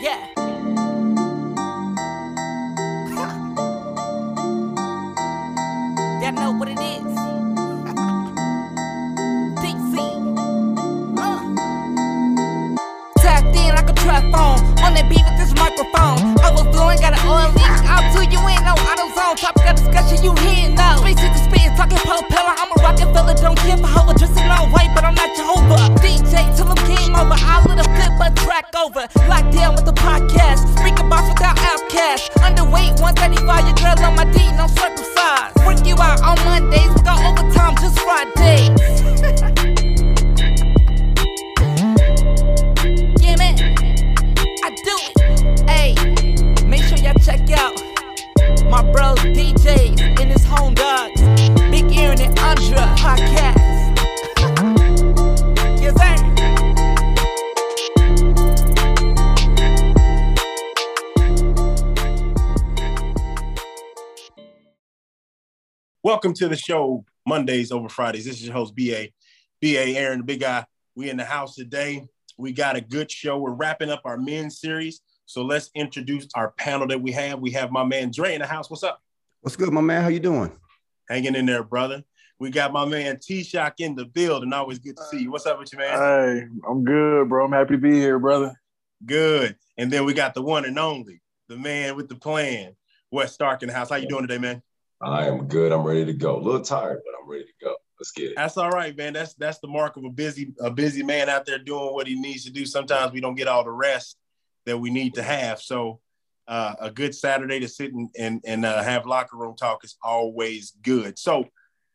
Yeah. Y'all know what it is. DC. Uh. Tapped in like a trap phone. On that beat with this microphone. Overflowing, got an oil leak. Out to you ain't no auto zone. Topic of discussion, you hearing now. Space to spit, talking propeller. I'm a rocket fella, don't care for how dressing all white, but I'm not Jehovah. DJ till I'm game over. I let a flip a track over. Locked down with the podcast. Freaking boss without outcast. Underweight, 135. Your girl on my D, no circumcised. Work you out on Mondays, go overtime just Fridays. my bros DJs and his home. Big and Andra podcast. Welcome to the show, Mondays over Fridays. This is your host, BA. BA Aaron, the big guy. We in the house today. We got a good show. We're wrapping up our men's series. So let's introduce our panel that we have. We have my man Dre in the house. What's up? What's good, my man? How you doing? Hanging in there, brother. We got my man T Shock in the build, building. Always good to see you. What's up with you, man? Hey, I'm good, bro. I'm happy to be here, brother. Good. And then we got the one and only, the man with the plan, Wes Stark in the house. How you doing today, man? I am good. I'm ready to go. A little tired, but I'm ready to go. Let's get it. That's all right, man. That's that's the mark of a busy a busy man out there doing what he needs to do. Sometimes we don't get all the rest that we need to have. So uh, a good Saturday to sit and and, and uh, have locker room talk is always good. So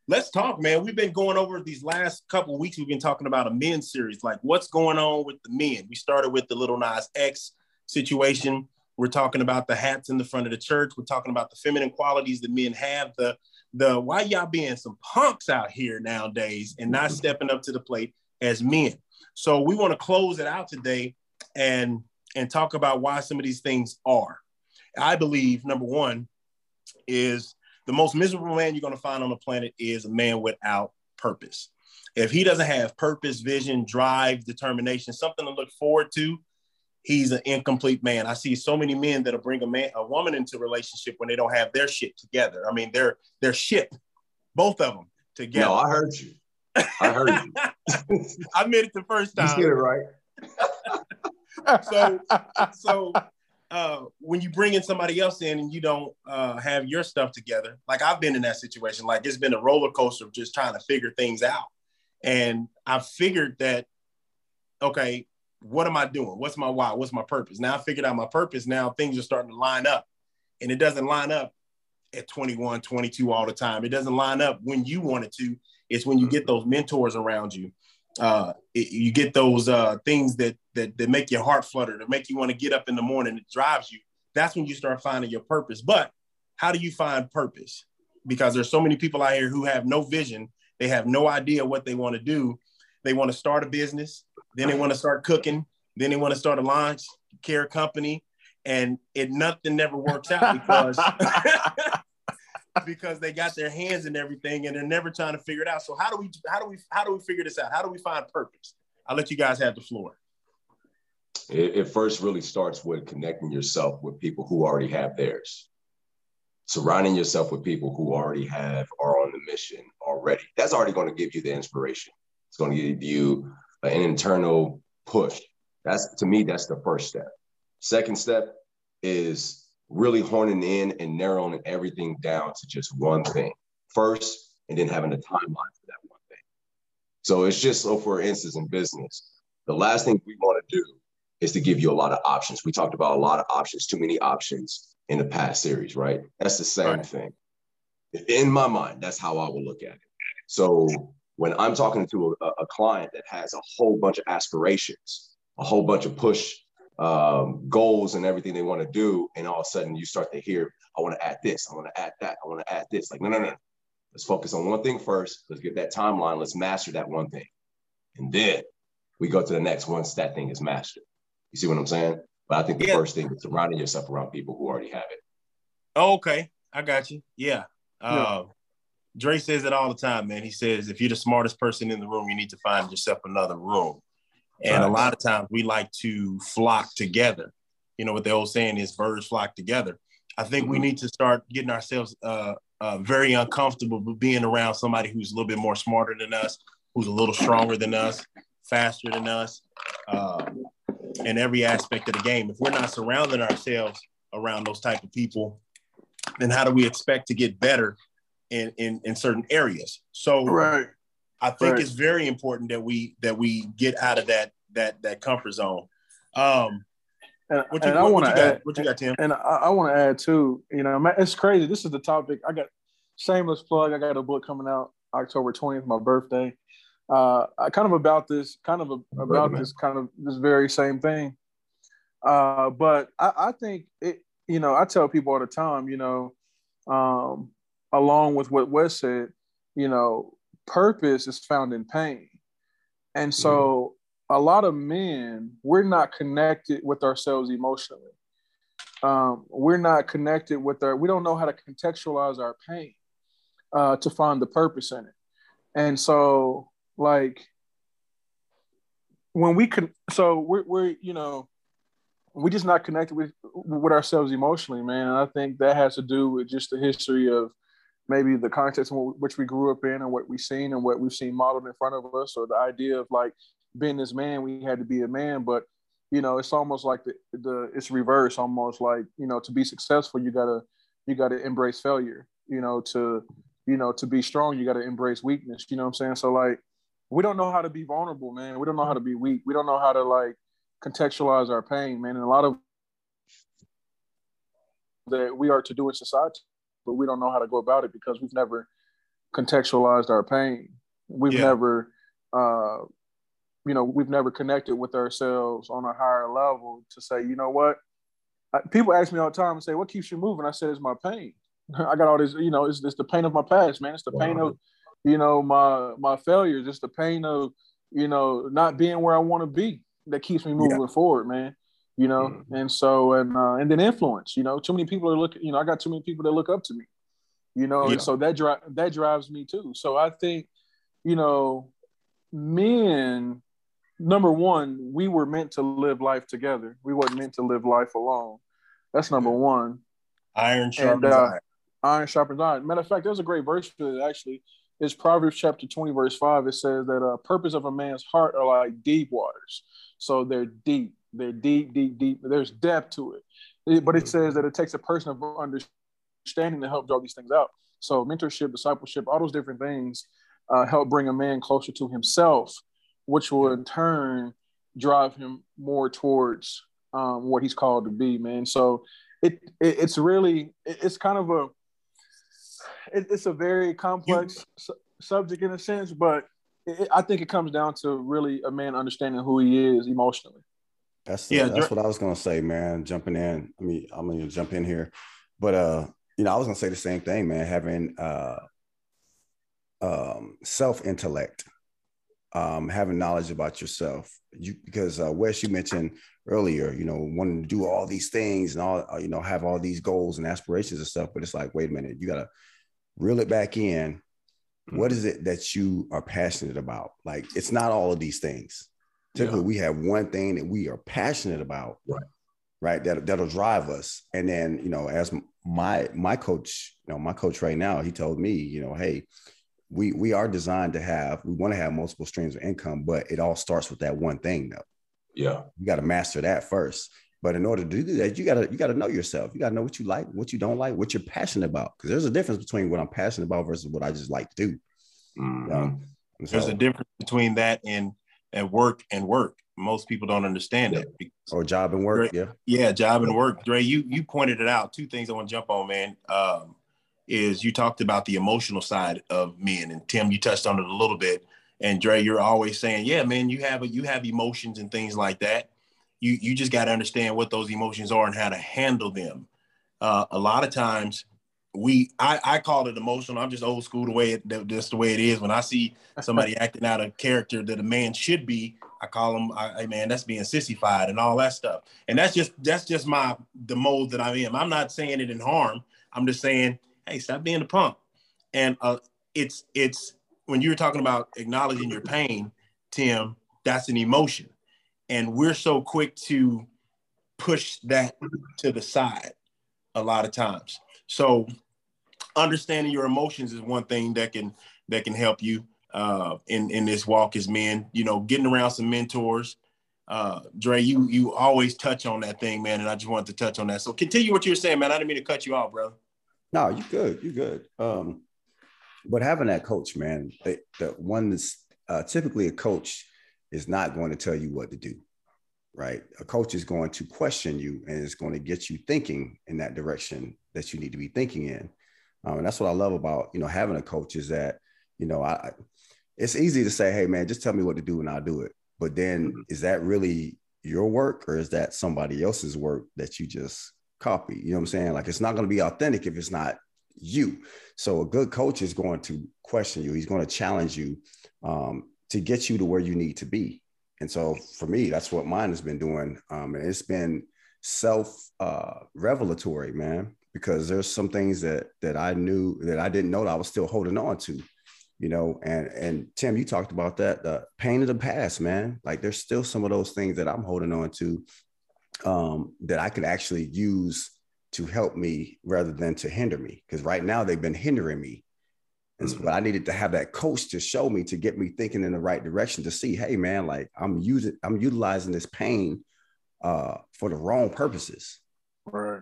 let's talk, man. We've been going over these last couple of weeks. We've been talking about a men's series, like what's going on with the men. We started with the Lil Nas X situation. We're talking about the hats in the front of the church. We're talking about the feminine qualities that men have. The the why y'all being some punks out here nowadays and not stepping up to the plate as men. So we want to close it out today and and talk about why some of these things are. I believe number one is the most miserable man you're going to find on the planet is a man without purpose. If he doesn't have purpose, vision, drive, determination, something to look forward to, he's an incomplete man. I see so many men that'll bring a man, a woman into a relationship when they don't have their shit together. I mean, their their ship, both of them together. No, I heard you. I heard you. I meant it the first time. You get it right. so so uh, when you bring in somebody else in and you don't uh, have your stuff together, like I've been in that situation, like it's been a roller coaster of just trying to figure things out. And I figured that, okay, what am I doing? What's my why? What's my purpose? Now I figured out my purpose. Now things are starting to line up. And it doesn't line up at 21, 22 all the time. It doesn't line up when you want it to. It's when you get those mentors around you. Uh, it- you get those uh, things that, that that make your heart flutter, that make you want to get up in the morning. It drives you. That's when you start finding your purpose. But how do you find purpose? Because there's so many people out here who have no vision. They have no idea what they want to do. They want to start a business, then they want to start cooking, then they want to start a launch care company, and it nothing never works out because because they got their hands in everything and they're never trying to figure it out. So how do we how do we how do we figure this out? How do we find purpose? I'll let you guys have the floor. It, it first really starts with connecting yourself with people who already have theirs. Surrounding yourself with people who already have are on the mission already. That's already going to give you the inspiration. It's going to give you an internal push. That's to me, that's the first step. Second step is really honing in and narrowing everything down to just one thing first, and then having a timeline for that one thing. So it's just so, for instance, in business, the last thing we want to do is to give you a lot of options. We talked about a lot of options, too many options in the past series, right? That's the same Right. thing. In my mind, that's how I will look at it. So when I'm talking to a, a client that has a whole bunch of aspirations, a whole bunch of push um, goals and everything they want to do, and all of a sudden you start to hear, I want to add this, I want to add that, I want to add this. Like, no, no, no. Let's focus on one thing first. Let's get that timeline. Let's master that one thing. And then we go to the next once that thing is mastered. You see what I'm saying? But I think the Yeah. first thing is surrounding yourself around people who already have it. Oh, okay, I got you. Yeah. Uh, Dre says it all the time, man. He says if you're the smartest person in the room, you need to find yourself another room. And a lot of times we like to flock together. you know what the old saying is birds flock together. I think mm-hmm. we need to start getting ourselves uh, uh, very uncomfortable with being around somebody who's a little bit more smarter than us who's a little stronger than us faster than us uh, in every aspect of the game. If we're not surrounding ourselves around those type of people then how do we expect to get better in in, in certain areas? So right i think right. it's very important that we that we get out of that that that comfort zone um and, what you, and what, I want to add, what you got, Tim? And I, I want to add too. You know, it's crazy. This is the topic. I got shameless plug. I got a book coming out October twentieth, my birthday. Uh, kind of about this, kind of a, about this, kind of this very same thing. Uh, but I, I think it. You know, I tell people all the time. You know, um, along with what Wes said, you know, purpose is found in pain, and so a lot of men, we're not connected with ourselves emotionally. Um, we're not connected with our, we don't know how to contextualize our pain uh, to find the purpose in it. And so, like, when we can, so we're, we're, you know, we're just not connected with with ourselves emotionally, man. And I think that has to do with just the history of maybe the context in which we grew up in and what we've seen and what we've seen modeled in front of us, or the idea of like being this man, we had to be a man. But you know, it's almost like the, the it's reverse, almost like you know, to be successful, you gotta you gotta embrace failure. You know, to you know, to be strong, you gotta embrace weakness. You know what I'm saying? So like, we don't know how to be vulnerable, man. We don't know how to be weak. We don't know how to like contextualize our pain, man. And a lot of that we are to do in society, but we don't know how to go about it because we've never contextualized our pain. We've yeah. never uh, you know we've never connected with ourselves on a higher level to say you know what? People ask me all the time and say what keeps you moving? I said it's my pain. I got all this you know it's, it's the pain of my past man. It's the pain of you know my my failures. It's the pain of you know not being where i want to be that keeps me moving yeah. forward man you know mm-hmm. and so and uh, and then influence you know too many people are looking you know i got too many people that look up to me you know yeah. and so that drive that drives me too so i think you know men number one, we were meant to live life together. We weren't meant to live life alone. That's number one. Iron sharpens uh, iron. Iron sharpens iron. Matter of fact, there's a great verse for it actually. It's Proverbs chapter 20, verse 5. It says that uh purpose of a man's heart are like deep waters. So they're deep. They're deep, deep, deep. There's depth to it. but it says that it takes a person of understanding to help draw these things out. So mentorship, discipleship, all those different things uh, help bring a man closer to himself which will in turn drive him more towards um, what he's called to be, man. So it, it it's really it, it's kind of a it, it's a very complex you, su- subject in a sense, but I think it comes down to really a man understanding who he is emotionally. That's the, yeah, that's what I was gonna say, man. Jumping in, I mean, I'm gonna jump in here, but uh, you know, I was gonna say the same thing, man. Having uh, um, self intellect um, having knowledge about yourself. You because uh, Wes, you mentioned earlier, you know, wanting to do all these things and all, uh, you know, have all these goals and aspirations and stuff. But it's like, wait a minute, you gotta reel it back in. Mm-hmm. What is it that you are passionate about? Like, it's not all of these things. Typically, yeah. we have one thing that we are passionate about, right? Right. That that'll drive us. And then, you know, as my my coach, you know, my coach right now, he told me, you know, hey, we we are designed to have we want to have multiple streams of income but it all starts with that one thing though yeah you got to master that first but in order to do that you got to you got to know yourself you got to know what you like what you don't like what you're passionate about because there's a difference between what i'm passionate about versus what i just like to do mm-hmm. um, so, there's a difference between that and and work and work most people don't understand yeah. it or job and work Dre, yeah yeah job and work Dre, you you pointed it out two things i want to jump on man um, is you talked about the emotional side of men, and Tim, you touched on it a little bit. And Dre, you're always saying, "Yeah, man, you have a, you have emotions and things like that. You you just got to understand what those emotions are and how to handle them. Uh, a lot of times, we I, I call it emotional. I'm just old school the way it that's the way it is. When I see somebody acting out a character that a man should be, I call them, I, hey man, that's being sissified and all that stuff. And that's just that's just my the mold that I am. I'm not saying it in harm. I'm just saying hey, stop being a punk. And uh, it's it's when you were talking about acknowledging your pain, Tim, that's an emotion, and we're so quick to push that to the side a lot of times. So understanding your emotions is one thing that can that can help you uh, in in this walk as men. You know, getting around some mentors. Uh, Dre, you you always touch on that thing, man, and I just wanted to touch on that. So continue what you were saying, man. I didn't mean to cut you off, brother. No, you good, you good. Um, but having that coach, man, the, one that's uh, typically a coach is not going to tell you what to do, right? A coach is going to question you and it's going to get you thinking in that direction that you need to be thinking in. Um, and that's what I love about you know having a coach is that you know I it's easy to say, hey man, just tell me what to do and I'll do it. But then mm-hmm. is that really your work or is that somebody else's work that you just copy? You know what I'm saying? Like it's not going to be authentic if it's not you. So a good coach is going to question you. He's going to challenge you um, to get you to where you need to be. And so for me, that's what mine has been doing. Um, and it's been self uh, revelatory, man, because there's some things that that I knew that I didn't know that I was still holding on to, you know. And and Tim, you talked about that the pain of the past, man. Like there's still some of those things that I'm holding on to um, that I could actually use to help me rather than to hinder me. Because right now they've been hindering me. And so, mm-hmm. but I needed to have that coach to show me to get me thinking in the right direction to see, hey man, like I'm using, I'm utilizing this pain uh, for the wrong purposes. Right.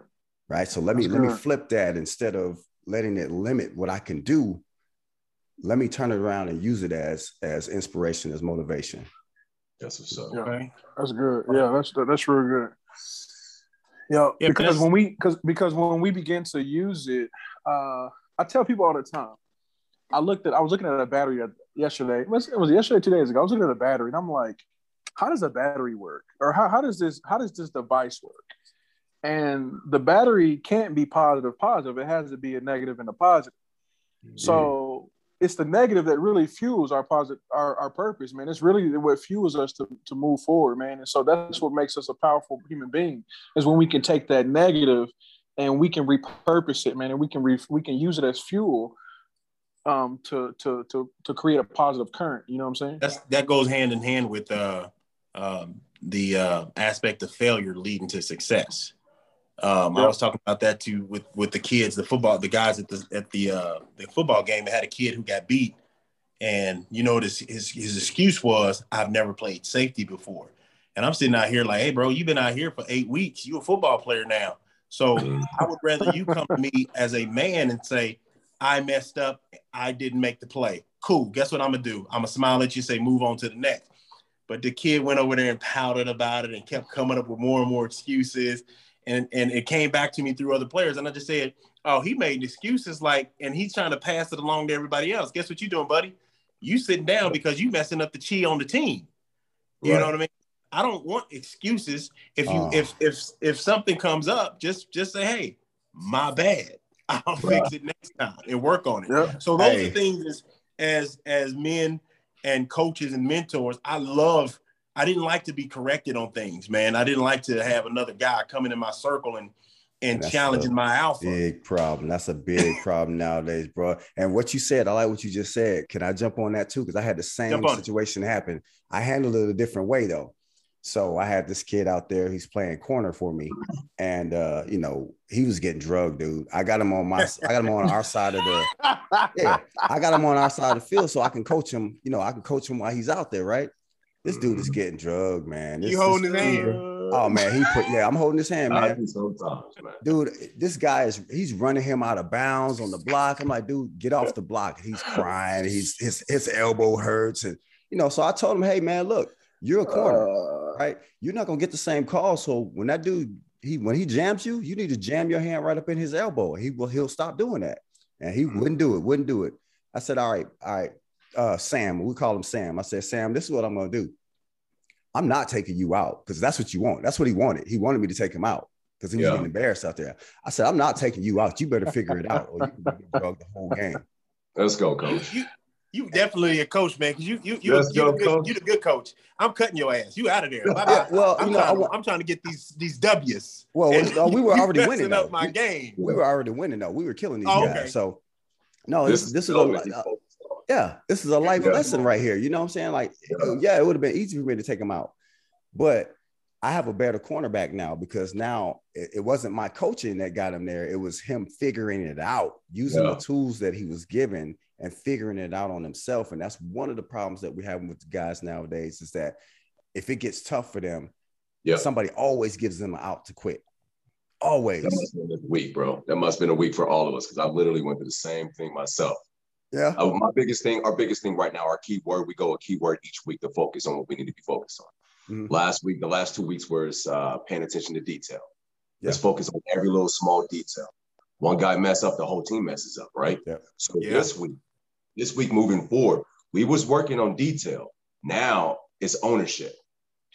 Right. So let That's me good. let me flip that instead of letting it limit what I can do. Let me turn it around and use it as as inspiration, as motivation. That's what's up. Yeah, that's good. Yeah, that's that's real good. Yeah, yeah because when we because because when we begin to use it, uh, I tell people all the time. I looked at I was looking at a battery yesterday. It was, it was yesterday, two days ago. I was looking at a battery, and I'm like, how does a battery work, or how, how does this how does this device work? And the battery can't be positive positive. It has to be a negative and a positive. Mm-hmm. So it's the negative that really fuels our positive our, our purpose man it's really what fuels us to, to move forward man and so that's what makes us a powerful human being is when we can take that negative and we can repurpose it man and we can re, we can use it as fuel um to to to to create a positive current you know what i'm saying that's that goes hand in hand with uh um the uh aspect of failure leading to success um, yep. I was talking about that too with with the kids, the football, the guys at the at the uh, the football game. They had a kid who got beat, and you know this his his excuse was, "I've never played safety before." And I'm sitting out here like, "Hey, bro, you've been out here for eight weeks. You a football player now." So I would rather you come to me as a man and say, "I messed up. I didn't make the play." Cool. Guess what I'm gonna do? I'm gonna smile at you, say, "Move on to the next." But the kid went over there and pouted about it and kept coming up with more and more excuses and and it came back to me through other players, and I just said, "Oh, he made excuses like, and he's trying to pass it along to everybody else. Guess what you're doing, buddy? You sitting down because you messing up the chi on the team. You right. know what I mean? I don't want excuses. If you uh, if if if something comes up, just just say, "Hey, my bad. I'll fix it next time and work on it." Yeah. So those hey. are things as as as men and coaches and mentors. I love I didn't like to be corrected on things, man. I didn't like to have another guy coming in my circle and and That's challenging my alpha. Big problem. That's a big problem nowadays, bro. And what you said, I like what you just said. Can I jump on that too? Because I had the same situation happen. I handled it a different way though. So I had this kid out there. He's playing corner for me, and uh, you know he was getting drugged, dude. I got him on my, I got him on our side of the, yeah, I got him on our side of the field, so I can coach him. You know, I can coach him while he's out there, right? This dude is mm-hmm. getting drugged, man. This, you holding his hand? Oh man, he put yeah, I'm holding his hand, man. Sometimes, man. Dude, this guy is he's running him out of bounds on the block. I'm like, dude, get off the block. He's crying. He's his his elbow hurts, and you know. So I told him, hey man, look, you're a corner, uh, right? You're not gonna get the same call. So when that dude he when he jams you, you need to jam your hand right up in his elbow. He will he'll stop doing that, and he mm-hmm. wouldn't do it. Wouldn't do it. I said, all right, all right uh, Sam, we call him Sam. I said, Sam, this is what I'm going to do. I'm not taking you out because that's what you want. That's what he wanted. He wanted me to take him out because he was yeah. getting embarrassed out there. I said, I'm not taking you out. You better figure it out or you can be drugged the whole game. Let's go, coach. You, you definitely a coach, man. Because you you you you go, good, you the good coach. I'm cutting your ass. You out of there. Yeah, well, I'm, you know, trying, I, am trying to get these these W's. Well, no, we were already winning. Though. Up my we, game. We were already winning though. We were killing these oh, guys. Okay. So no, this, this, this is a, uh, yeah, this is a life yeah. lesson right here. You know what I'm saying? Like, yeah, yeah it would have been easy for me to take him out, but I have a better cornerback now because now it, it, wasn't my coaching that got him there. It was him figuring it out, using yeah. the tools that he was given and figuring it out on himself. And that's one of the problems that we have with the guys nowadays is that if it gets tough for them, yeah. somebody always gives them out to quit. Always. That must have been a week, bro. That must have been a week for all of us because I literally went through the same thing myself. Yeah. Uh, my biggest thing, our biggest thing right now, our keyword, we go a keyword each week to focus on what we need to be focused on. Mm-hmm. Last week, the last two weeks was uh, paying attention to detail. Yeah. Let's focus on every little small detail. One guy mess up, the whole team messes up, right? Yeah. So yeah. this week, this week moving forward, we was working on detail. Now it's ownership,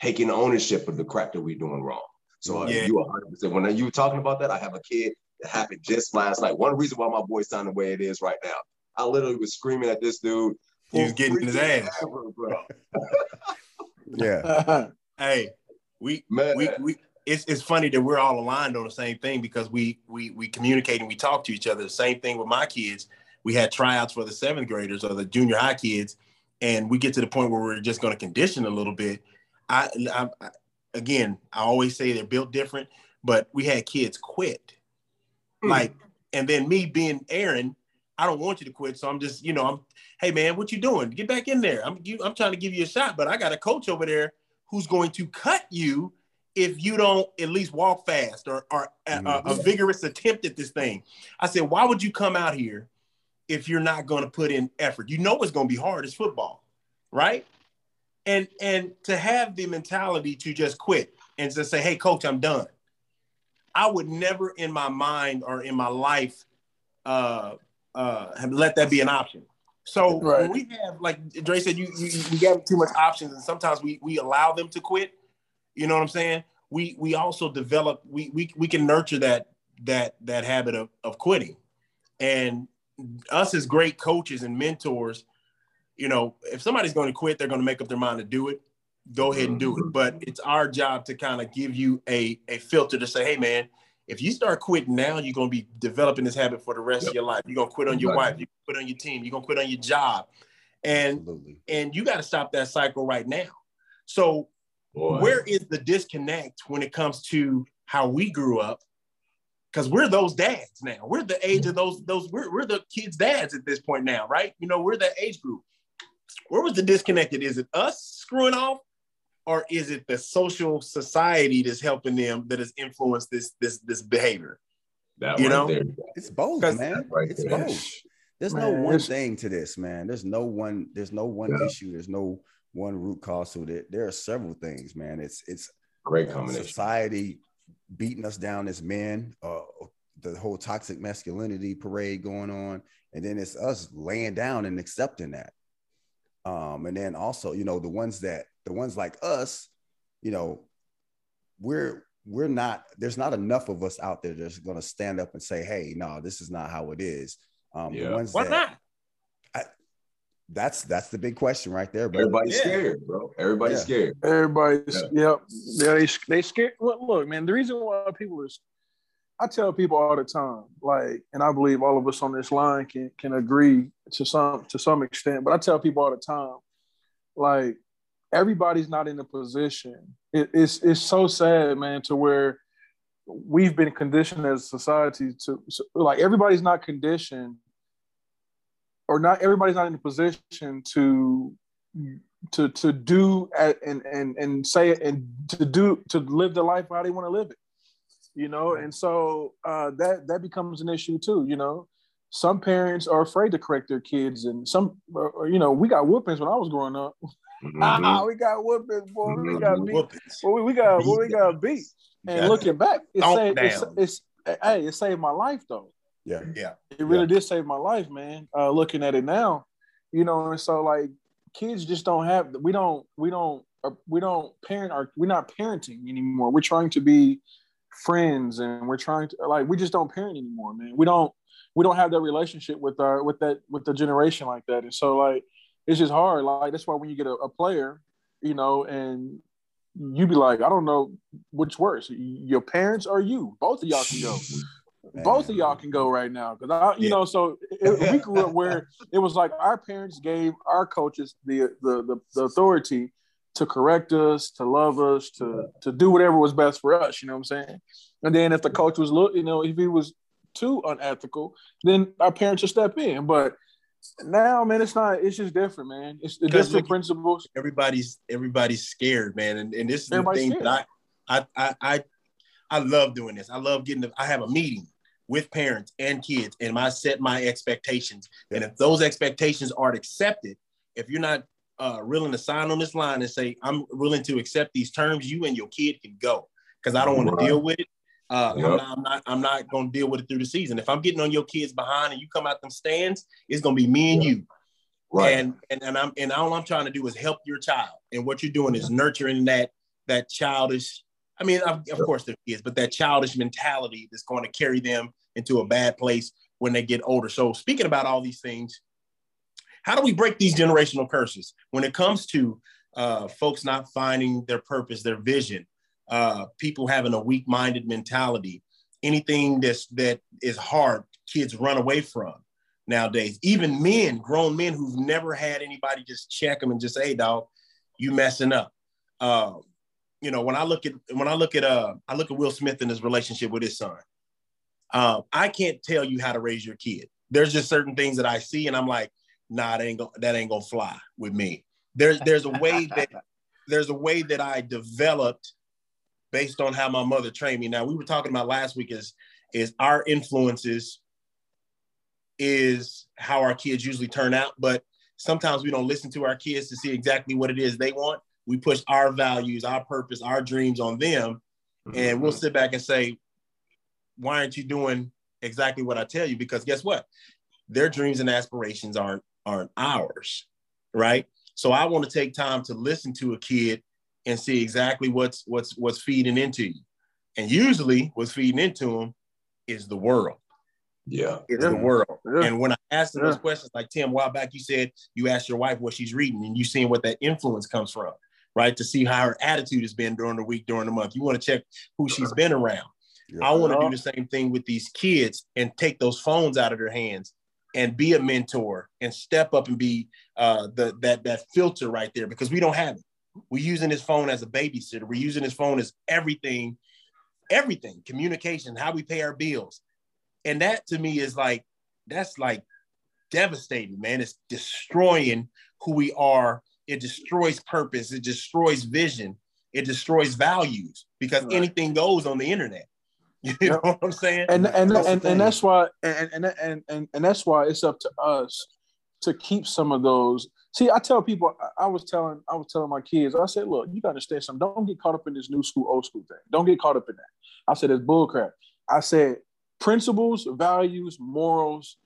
taking ownership of the crap that we're doing wrong. So uh, yeah. you 100%. When you were talking about that, I have a kid that happened just last night. One reason why my voice sound the way it is right now. I literally was screaming at this dude. He was getting his ass. Ever, bro. yeah. hey, we, Man. we we it's it's funny that we're all aligned on the same thing because we we we communicate and we talk to each other. The same thing with my kids. We had tryouts for the seventh graders or the junior high kids, and we get to the point where we're just going to condition a little bit. I, I, I again, I always say they're built different, but we had kids quit, mm. like, and then me being Aaron, I don't want you to quit. So I'm just, you know, I'm, hey man, what you doing? Get back in there. I'm, you, I'm trying to give you a shot, but I got a coach over there who's going to cut you if you don't at least walk fast or, or a, a, a mm-hmm. vigorous attempt at this thing. I said, why would you come out here if you're not going to put in effort? You know it's going to be hard. It's football, right? And and to have the mentality to just quit and to say, hey, coach, I'm done. I would never in my mind or in my life uh, uh, let that be an option. So right. when we have, like Dre said, you, you we have too much options, and sometimes we we allow them to quit. You know what I'm saying? We we also develop we we we can nurture that that that habit of of quitting, and us as great coaches and mentors, you know, if somebody's going to quit, they're going to make up their mind to do it. Go ahead and do it. But it's our job to kind of give you a a filter to say, hey man, if you start quitting now, you're gonna be developing this habit for the rest yep. of your life. You're gonna quit on your wife, you quit on your team, you're gonna quit on your job. And Absolutely. and you got to stop that cycle right now. So Boy. where is the disconnect when it comes to how we grew up? Because we're those dads now. We're the age of those, those, we're, we're the kids' dads at this point now, right? You know, we're that age group. Where was the disconnect? Is it us screwing off or is it the social society that's helping them that has influenced this this this behavior? That you right know, there. it's both, man. Right it's there. both. There's man, no one thing to this, man. There's no one. There's no one yeah. issue. There's no one root cause to it. There are several things, man. It's it's great combination. Society beating us down as men. Uh, the whole toxic masculinity parade going on, and then it's us laying down and accepting that. Um, and then also, you know, the ones that the ones like us, you know, we're we're not there's not enough of us out there that's going to stand up and say, "Hey, no, this is not how it is." Um, yeah. the ones Why that, not? I, that's that's the big question right there. Bro. Everybody's yeah. scared, bro. Everybody's yeah. scared. Everybody's yeah. yep. Yeah, they they scared. Look, look, man. The reason why people are, I tell people all the time, like, and I believe all of us on this line can can agree to some to some extent. But I tell people all the time, like, everybody's not in a position. It, it's it's so sad, man, to where we've been conditioned as a society to so, like everybody's not conditioned or not everybody's not in a position to to to do and and and say it and to do to live the life how they want to live it you know? And so uh, that that becomes an issue too you know? Some parents are afraid to correct their kids and some or, you know we got whoopings when i was growing up Mm-hmm. we got whoopings, boy. Mm-hmm. We got beat. Boy, we got boy, we got beat. And yeah. looking back, it saved, it's, it's, hey, it saved my life though. Yeah, yeah. It really yeah. did save my life, man. Uh, looking at it now, you know, and so like kids just don't have. We don't. We don't. Uh, we don't parent. Our we're not parenting anymore. We're trying to be friends, and we're trying to like. We just don't parent anymore, man. We don't. We don't have that relationship with our with that with the generation like that, and so like it's just hard. Like that's why when you get a, a player, you know, and you be like, I don't know which worse, your parents or you. Both of y'all can go. Man. Both of y'all can go right now because I, you yeah. know, so it, we grew up where it was like our parents gave our coaches the, the the, the authority to correct us, to love us, to to do whatever was best for us. You know what I'm saying? And then if the coach was look, you know, if he was too unethical, then our parents should step in. But now, man, it's not. It's just different, man. It's the different look, principles. Everybody's everybody's scared, man, and, and this is everybody's the thing scared. that I, I I I love doing this. I love getting. The, I have a meeting with parents and kids, and I set my expectations. And if those expectations aren't accepted, if you're not uh, willing to sign on this line and say, "I'm willing to accept these terms," you and your kid can go because I don't want right. to deal with it. Uh, yep. I'm, not, I'm not. I'm not going to deal with it through the season. If I'm getting on your kids behind and you come out them stands, it's going to be me and you. Right. And and and I'm and all I'm trying to do is help your child. And what you're doing is nurturing that that childish. I mean, of, of course there is, but that childish mentality that's going to carry them into a bad place when they get older. So speaking about all these things, how do we break these generational curses when it comes to uh, folks not finding their purpose, their vision? Uh, people having a weak-minded mentality, anything that's that is hard, kids run away from nowadays. Even men, grown men who've never had anybody just check them and just say, "Hey, dog, you messing up." Uh, you know, when I look at when I look at uh, I look at Will Smith and his relationship with his son. Uh, I can't tell you how to raise your kid. There's just certain things that I see, and I'm like, nah, that ain't gonna, that ain't gonna fly with me. There's there's a way that there's a way that I developed based on how my mother trained me. Now we were talking about last week is is our influences is how our kids usually turn out, but sometimes we don't listen to our kids to see exactly what it is they want. We push our values, our purpose, our dreams on them, and we'll mm-hmm. sit back and say, "Why aren't you doing exactly what I tell you?" Because guess what? Their dreams and aspirations aren't aren't ours, right? So I want to take time to listen to a kid and see exactly what's what's what's feeding into you. And usually what's feeding into them is the world. Yeah. It's yeah. the world. Yeah. And when I asked them yeah. those questions, like Tim, a while back, you said you asked your wife what she's reading and you seeing what that influence comes from, right? To see how her attitude has been during the week, during the month. You want to check who she's been around. I want to do the same thing with these kids and take those phones out of their hands and be a mentor and step up and be uh, the that that filter right there because we don't have it. We're using his phone as a babysitter. We're using his phone as everything, everything, communication, how we pay our bills. And that to me is like, that's like devastating, man. It's destroying who we are. It destroys purpose. It destroys vision. It destroys values because right. anything goes on the internet. You know what I'm saying? And and that's and, and that's why and, and and and and that's why it's up to us to keep some of those See, I tell people, I was telling, I was telling my kids, I said, look, you got to understand something. Don't get caught up in this new school, old school thing. Don't get caught up in that. I said, it's bullcrap. I said, principles, values, morals,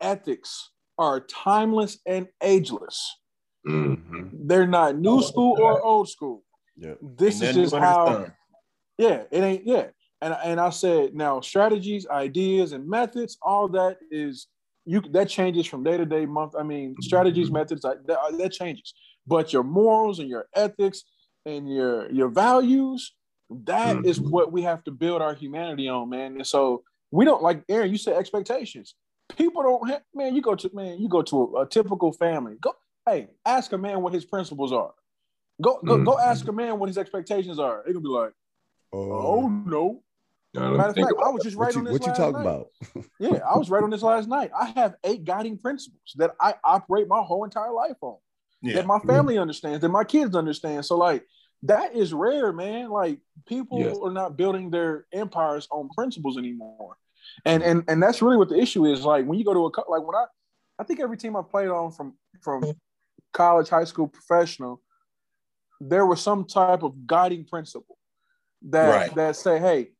ethics are timeless and ageless. Mm-hmm. They're not new school or old school. Yeah. This is just how. Yeah, it ain't. Yeah, and and I said now strategies, ideas, and methods. All that is you that changes from day to day, month. I mean, strategies, mm-hmm. methods that, that changes, but your morals and your ethics and your your values, that mm-hmm. is what we have to build our humanity on, man. And so we don't like Aaron. You said expectations. People don't have man. You go to man. You go to a, a typical family. Go hey, ask a man what his principles are. Go go mm-hmm. go ask a man what his expectations are. It'll be like, oh, oh no, Matter of fact, I was just right you, on this. What you talking about? yeah, I was right on this last night. I have eight guiding principles that I operate my whole entire life on. Yeah. That my mm-hmm. family yeah. understands, that my kids understand. So like that is rare, man. Like people yes. are not building their empires on principles anymore. And and and that's really what the issue is. Like when you go to a like when I I think every team I played on from from college, high school, professional, there was some type of guiding principle that right. that say, hey,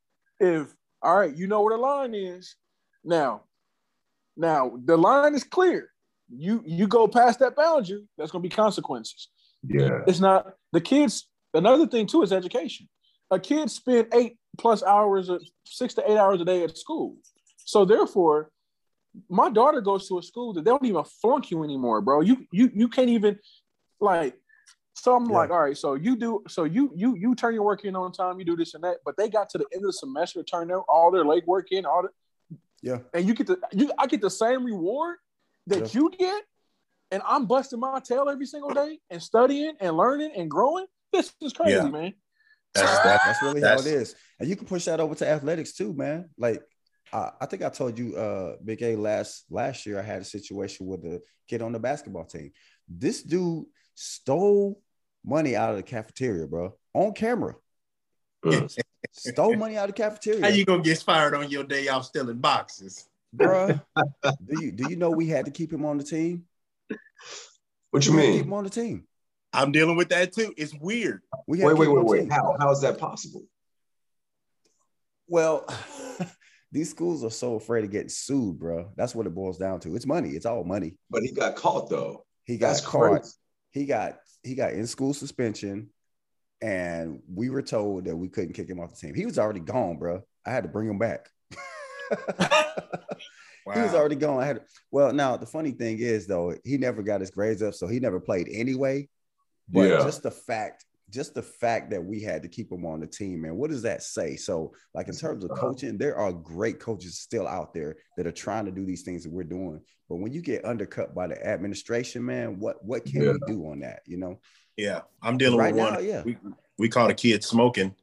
if all right, you know where the line is. Now, now the line is clear. You you go past that boundary, that's gonna be consequences. Yeah. It's not the kids. Another thing too is education. A kid spend eight plus hours, six to eight hours a day at school. So therefore, my daughter goes to a school that they don't even flunk you anymore, bro. You you you can't even like so I'm yeah. like, all right, so you do, so you you you turn your work in on time, you do this and that, but they got to the end of the semester, turn their, all their leg work in, all the, yeah, and you get the you I get the same reward that yeah. you get, and I'm busting my tail every single day and studying and learning and growing. This is crazy, yeah. man. That's, that, that's really that's, how it is. And you can push that over to athletics too, man. Like I, I think I told you, uh, Big A last last year I had a situation with a kid on the basketball team. This dude stole money out of the cafeteria, bro, on camera. Mm. stole money out of the cafeteria. How you gonna get fired on your day off stealing boxes? Bro, do you do you know we had to keep him on the team? What you we mean? Keep him on the team. I'm dealing with that too. It's weird. We wait, wait, wait, wait. How how is that possible? Well, these schools are so afraid of getting sued, bro. That's what it boils down to. It's money. It's all money. But he got caught though. He got That's caught. Crazy. He got he got in school suspension, and we were told that we couldn't kick him off the team. He was already gone, bro. I had to bring him back. wow. He was already gone. I had to, well, now the funny thing is though, he never got his grades up, so he never played anyway. But yeah. just the fact just the fact that we had to keep him on the team, man, what does that say? So, like in terms of coaching, there are great coaches still out there that are trying to do these things that we're doing. But when you get undercut by the administration, man, what what can yeah. we do on that? You know? Yeah, I'm dealing right with now, one. Yeah, we, we caught a kid smoking.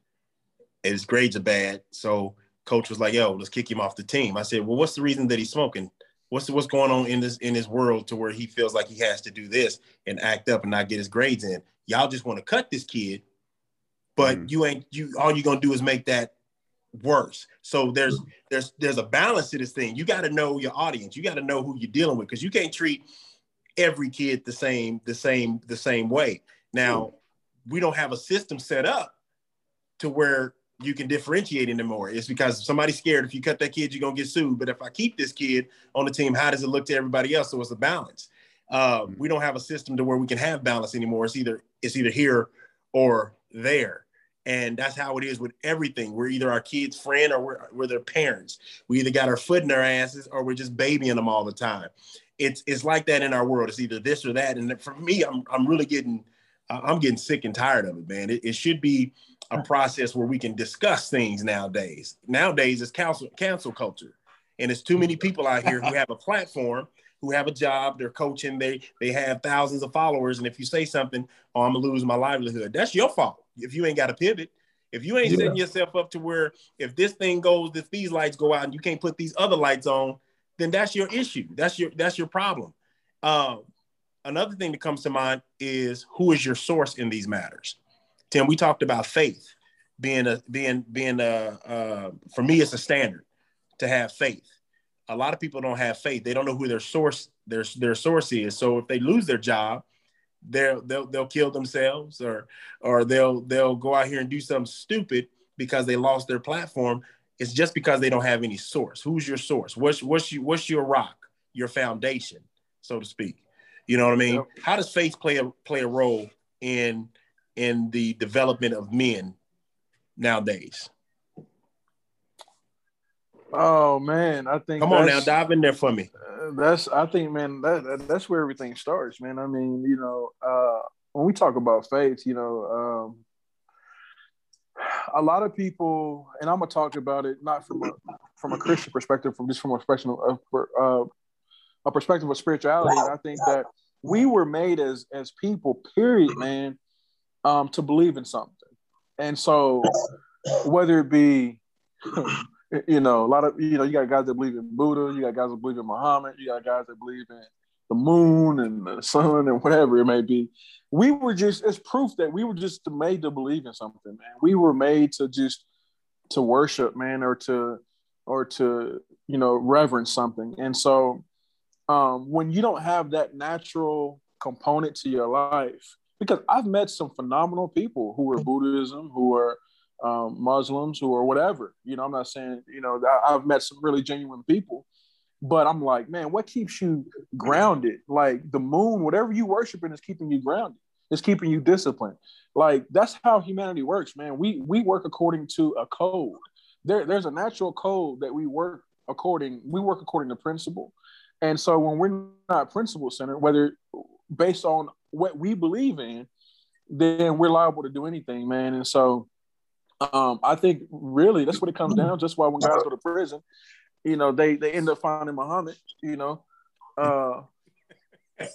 And His grades are bad, so coach was like, "Yo, let's kick him off the team." I said, "Well, what's the reason that he's smoking? What's what's going on in this in his world to where he feels like he has to do this and act up and not get his grades in? Y'all just want to cut this kid, but mm you ain't you. All you're gonna do is make that worse. So there's there's there's a balance to this thing. You got to know your audience. You got to know who you're dealing with because you can't treat every kid the same the same the same way. Now we don't have a system set up to where you can differentiate anymore. It's because somebody's scared if you cut that kid, you're gonna get sued. But if I keep this kid on the team, how does it look to everybody else? So it's a balance. Uh, we don't have a system to where we can have balance anymore. It's either it's either here or there. And that's how it is with everything. We're either our kids' friend or we're, we're their parents. We either got our foot in their asses or we're just babying them all the time. It's it's like that in our world. It's either this or that. And for me, I'm I'm really getting I'm getting sick and tired of it, man. It, it should be a process where we can discuss things nowadays. Nowadays, it's council cancel culture, and it's too many people out here who have a platform, who have a job, they're coaching, they they have thousands of followers, and if you say something, oh, I'm gonna lose my livelihood. That's your fault if you ain't got a pivot. If you ain't yeah. setting yourself up to where if this thing goes, if these lights go out and you can't put these other lights on, then that's your issue. That's your that's your problem. Um, another thing that comes to mind is who is your source in these matters. Tim, we talked about faith being a being being a uh, for me it's a standard to have faith. A lot of people don't have faith. They don't know who their source their their source is. So if they lose their job, they'll they'll they'll kill themselves or or they'll they'll go out here and do something stupid because they lost their platform. It's just because they don't have any source. Who's your source? What's what's you what's your rock, your foundation, so to speak? You know what I mean? Yep. How does faith play a play a role in in the development of men nowadays? Oh man, I think. Come on now, dive in there for me. Uh, that's I think, man, that that's where everything starts, man. I mean, you know, uh, when we talk about faith, you know, um, a lot of people, and I'm gonna talk about it not from a from a Christian perspective, from just from a perspective of uh, a perspective of spirituality. And I think that we were made as as people, period, man, um, to believe in something. And so, whether it be, you know, a lot of, you know, you got guys that believe in Buddha, you got guys that believe in Muhammad, you got guys that believe in the moon and the sun and whatever it may be. We were just, it's proof that we were just made to believe in something, man. We were made to just, to worship, man, or to, or to, you know, reverence something. And so, um, when you don't have that natural component to your life, because I've met some phenomenal people who are Buddhism, who are um, Muslims, who are whatever. You know, I'm not saying you know I've met some really genuine people, but I'm like, man, what keeps you grounded? Like the moon, whatever you worshiping is keeping you grounded. It's keeping you disciplined. Like that's how humanity works, man. We we work according to a code. There, there's a natural code that we work according. We work according to principle. And so when we're not principle centered, whether based on what we believe in, then we're liable to do anything, man. And so um, I think really that's what it comes down. Just why when guys go to prison, you know, they they end up finding Muhammad, you know. Uh,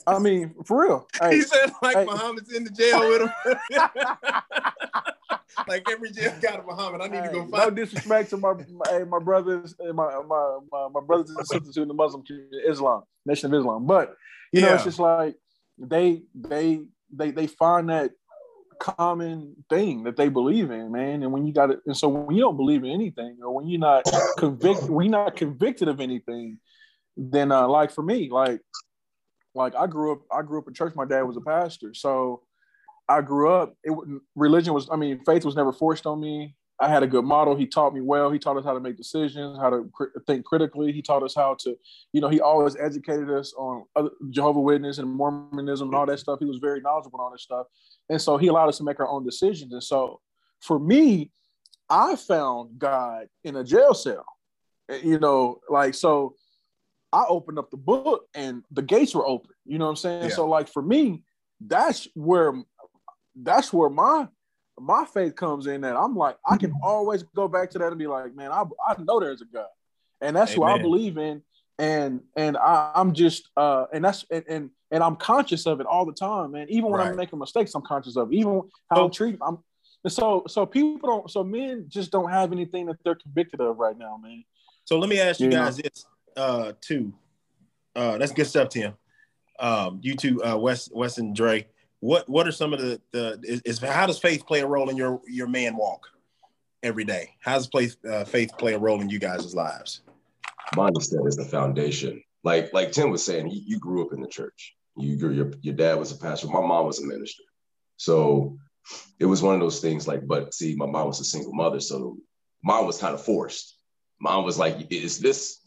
I mean, for real. Hey, he said like hey. Muhammad's in the jail with him. like every jail got a Muhammad. I need hey, to go find. No disrespect to my my, my brothers and my, my my my brothers and sisters in the Muslim community, Islam, Nation of Islam. But you know, it's just like they they they they find that common thing that they believe in, man. And when you got it, and so when you don't believe in anything, or when you're not convicted, when you're not convicted of anything, then uh, like for me, like like I grew up, I grew up in church. My dad was a pastor, so I grew up. It religion was, I mean, faith was never forced on me. I had a good model. He taught me well. He taught us how to make decisions, how to cr- think critically. He taught us how to, you know, he always educated us on other, Jehovah Witness and Mormonism and all that stuff. He was very knowledgeable on this stuff, and so he allowed us to make our own decisions. And so, for me, I found God in a jail cell. Eh, you know, like so. I opened up the book and the gates were open. You know what I'm saying? Yeah. So, like for me, that's where that's where my my faith comes in that I'm like, I can mm-hmm. always go back to that and be like, man, I, I know there's a God. And that's Amen. who I believe in. And and I, am just uh and that's and, and, and I'm conscious of it all the time, man. Even when right. I'm making mistakes, I'm conscious of it. Even how so, I'm treating I'm and so so people don't so men just don't have anything that they're convicted of right now, man. So let me ask you, you guys know? this uh too. Uh that's good stuff, Tim. Um, you two, uh Wes Wes and Dre what what are some of the the is, is, how does faith play a role in your your man walk every day? How does faith uh, faith play a role in you guys' lives? Mindset is the foundation. Like like Tim was saying, he, you grew up in the church. You grew, your your dad was a pastor. My mom was a minister. So it was one of those things. Like, but see, my mom was a single mother, so mom was kind of forced. Mom was like, "Is this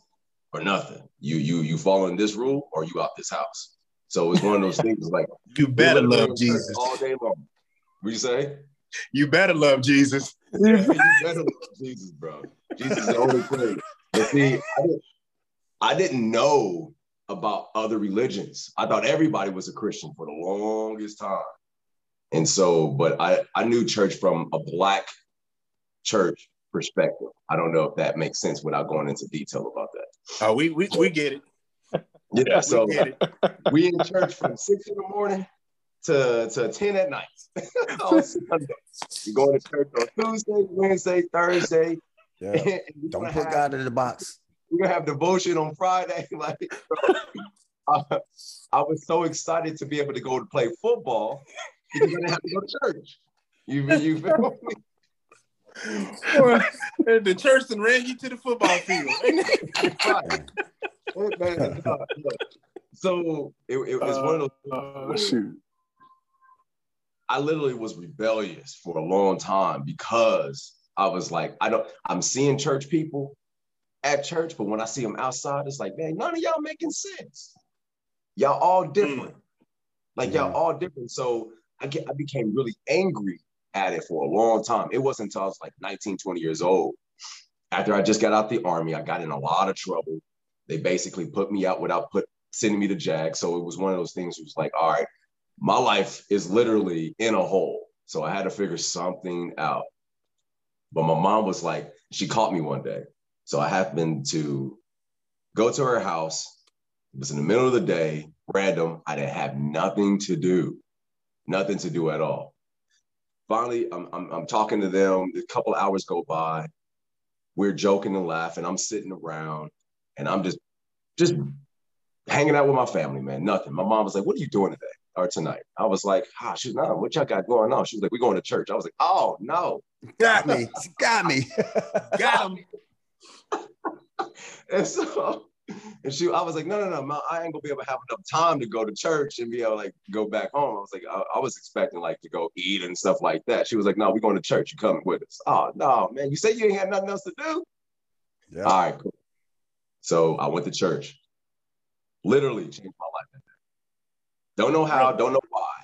or nothing? You you you follow in this rule, or you out this house?" So it's one of those things like you better love Jesus all day long. What you say? You better love Jesus. Yeah, you better love Jesus, bro. Jesus is the only thing. But see, I didn't, I didn't know about other religions. I thought everybody was a Christian for the longest time. And so, but I, I knew church from a black church perspective. I don't know if that makes sense without going into detail about that. Oh, we we, we get it. Yeah, so we in church from six in the morning to, to 10 at night. we going to church on Tuesday, Wednesday, Thursday. Yeah. Don't put have, God in the box. We're gonna have devotion on Friday. Like I, I, was so excited to be able to go to play football. You're gonna have to go to church. You, you feel me? the church and ran you to the football field. so it, it was uh, one of those. Uh, shoot. I literally was rebellious for a long time because I was like, I don't, I'm seeing church people at church, but when I see them outside, it's like, man, none of y'all making sense. Y'all all different. Mm. Like y'all all different. So I get, I became really angry at it for a long time. It wasn't until I was like 19, 20 years old. After I just got out the army, I got in a lot of trouble. They basically put me out without put sending me to JAG. So it was one of those things. It was like, all right, my life is literally in a hole. So I had to figure something out. But my mom was like, she caught me one day. So I happened to go to her house. It was in the middle of the day, random. I didn't have nothing to do, nothing to do at all. Finally, I'm, I'm, I'm talking to them. A couple hours go by. We're joking and laughing. I'm sitting around and I'm just just hanging out with my family, man. Nothing. My mom was like, "What are you doing today or tonight?" I was like, "Ah, she's not. What y'all got going on?" She was like, "We're going to church." I was like, "Oh no, got me, got me, got him." and so, and she, I was like, "No, no, no, mom, I ain't gonna be able to have enough time to go to church and be able to like go back home." I was like, I, I was expecting like to go eat and stuff like that. She was like, "No, we're going to church. You coming with us?" Oh no, man, you said you ain't had nothing else to do. Yeah. All right, cool. So I went to church. Literally changed my life. Don't know how, don't know why.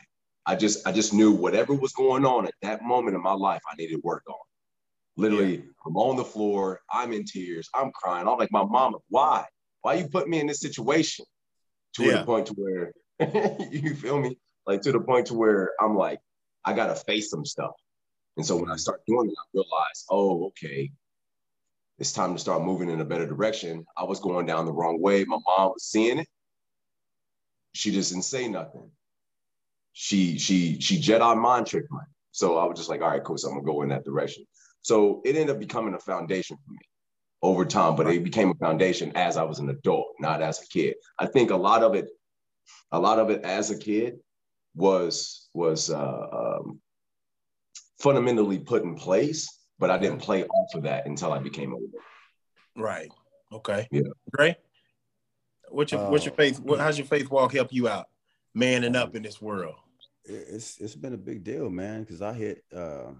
I just I just knew whatever was going on at that moment in my life, I needed work on. Literally, yeah. I'm on the floor, I'm in tears, I'm crying. I'm like, my mama, why? Why you put me in this situation? To yeah. the point to where you feel me? Like to the point to where I'm like, I gotta face some stuff. And so when I mm-hmm. start doing it, I realize, oh, okay, it's time to start moving in a better direction. I was going down the wrong way. My mom was seeing it. she just didn't say nothing. She she she Jedi mind tricked me. So I was just like, all right, cool. So I'm gonna go in that direction. So it ended up becoming a foundation for me over time, but it became a foundation as I was an adult, not as a kid. I think a lot of it, a lot of it as a kid was was uh, um, fundamentally put in place, but I didn't play off of that until I became older. Right. Okay. Yeah. Great. What's your uh, what's your faith? What, how's your faith walk help you out, manning up in this world? It's it's been a big deal, man. Because I hit. Uh,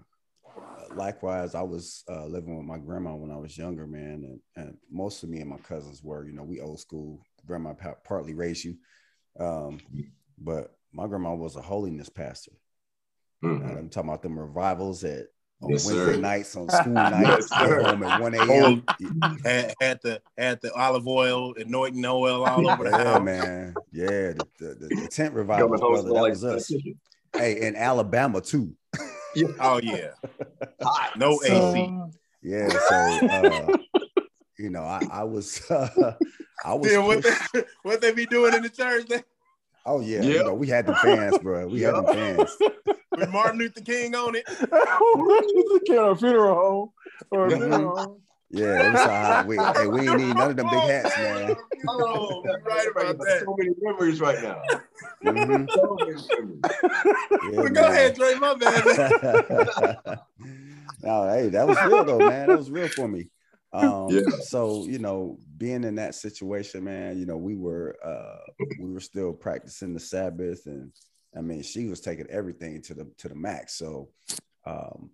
likewise, I was uh, living with my grandma when I was younger, man, and, and most of me and my cousins were, you know, we old school. Grandma partly raised you, um, but my grandma was a holiness pastor. Mm-hmm. I'm talking about them revivals at on yes, Wednesday sir. nights, on school nights, yes, home at 1 a.m. had, had the had the olive oil, anointing oil all over the yeah, house. man. Yeah, the, the, the tent revival, brother, that was us. hey, in Alabama too. Yeah. Oh yeah. no so, AC. Yeah, so uh, you know, I, I was uh, I was yeah, what they, what they be doing in the church? Oh yeah, yep. you know, we had the fans, bro. We yep. had the fans. With Martin Luther King on it. Martin Luther King a funeral home or a funeral home. Yeah, it was all we, hey, we ain't need none of them big hats, man. Oh, you're right about that. So many memories right now. Mm-hmm. so yeah, well, go ahead, Dre. My man. no, hey, that was real though, man. That was real for me. Um, yeah. So you know, being in that situation, man, you know, we were uh, we were still practicing the Sabbath, and I mean, she was taking everything to the to the max. So, um,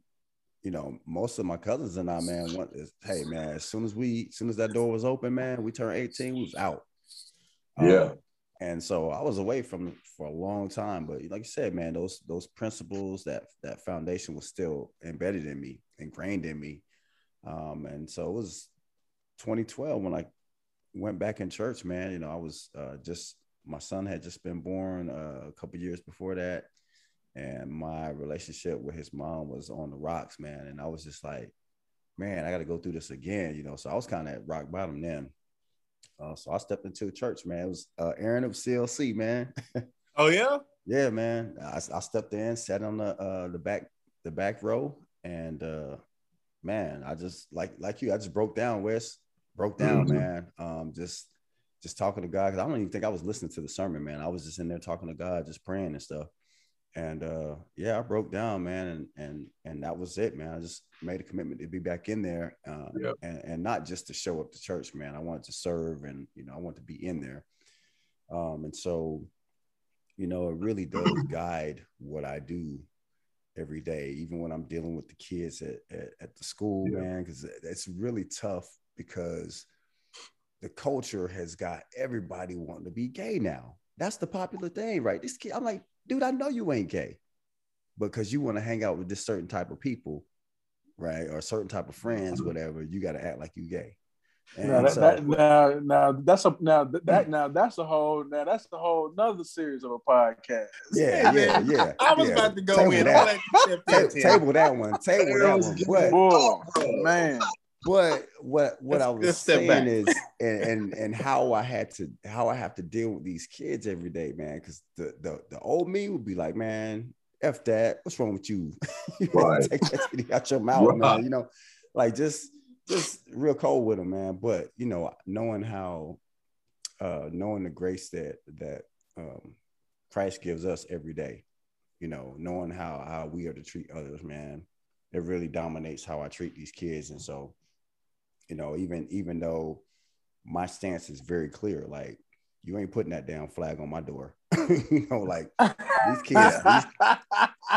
you know, most of my cousins and I, man, want is, hey, man, as soon as we, as soon as that door was open, man, we turned 18, we was out. Yeah. Um, and so I was away from for a long time, but like you said, man, those those principles, that that foundation was still embedded in me, ingrained in me. Um, and so it was 2012 when I went back in church, man. You know, I was uh, just my son had just been born uh, a couple years before that and my relationship with his mom was on the rocks, man. And I was just like, man, I got to go through this again, you know. So I was kind of at rock bottom then. Uh, so I stepped into a church, man. It was uh, Aaron of CLC, man. oh yeah, yeah, man. I, I stepped in, sat on the uh, the back the back row, and uh, man, I just like like you, I just broke down, Wes, broke down, mm-hmm. man. Um, just just talking to God because I don't even think I was listening to the sermon, man. I was just in there talking to God, just praying and stuff and uh, yeah, I broke down, man, and and and that was it, man. I just made a commitment to be back in there, uh, yep. and, and not just to show up to church, man. I wanted to serve, and you know, I want to be in there. Um, and so, you know, it really does guide what I do every day, even when I'm dealing with the kids at at, at the school, yeah. man, because it's really tough because the culture has got everybody wanting to be gay now. That's the popular thing, right? This kid, I'm like, dude, I know you ain't gay, because you want to hang out with this certain type of people, right, or certain type of friends, mm-hmm. whatever. You got to act like you gay. now, that, so, that, now, now that's a now that now that's a whole now that's the whole another series of a podcast. Yeah, yeah, yeah. I was yeah. about to go table in. That. table that one. Table that one. But, oh, man. But what what I was saying is, and, and and how I had to how I have to deal with these kids every day, man. Because the, the the old me would be like, man, f that. What's wrong with you? right. Take that out your mouth, right. man. You know, like just just real cold with them, man. But you know, knowing how, uh, knowing the grace that that um, Christ gives us every day, you know, knowing how how we are to treat others, man, it really dominates how I treat these kids, and so you know, even even though my stance is very clear, like you ain't putting that damn flag on my door. you know, like these kids. These,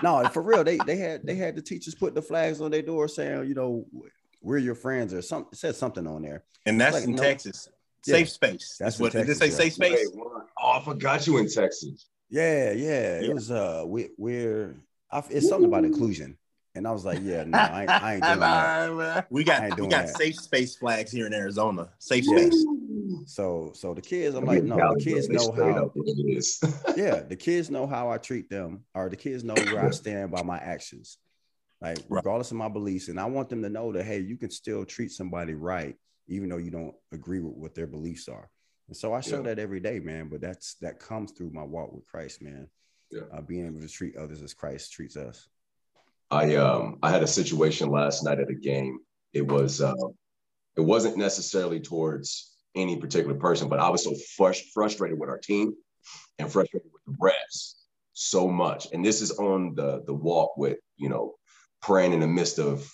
no, for real, they they had they had the teachers put the flags on their door saying, you know, we're your friends or something. Said something on there. And that's like, in Texas. Safe space. That's what Texas, did they say. Safe space. Wait, oh, I forgot you in Texas. Yeah, yeah. It was uh, we we're. it's something about inclusion. And I was like, yeah, no, I, I ain't doing that. We got we got that. safe space flags here in Arizona. Safe yeah. space. So so the kids, I'm like, no, the kids know how yeah, the kids know how I treat them, or the kids know where I stand by my actions. Like regardless of my beliefs. And I want them to know that hey, you can still treat somebody right, even though you don't agree with what their beliefs are. And so I show yeah. that every day, man. But that's that comes through my walk with Christ, man. Yeah. Uh, being able to treat others as Christ treats us. I um I had a situation last night at a game. It was uh, it wasn't necessarily towards any particular person, but I was so frust- frustrated with our team and frustrated with the refs so much. And this is on the the walk with you know praying in the midst of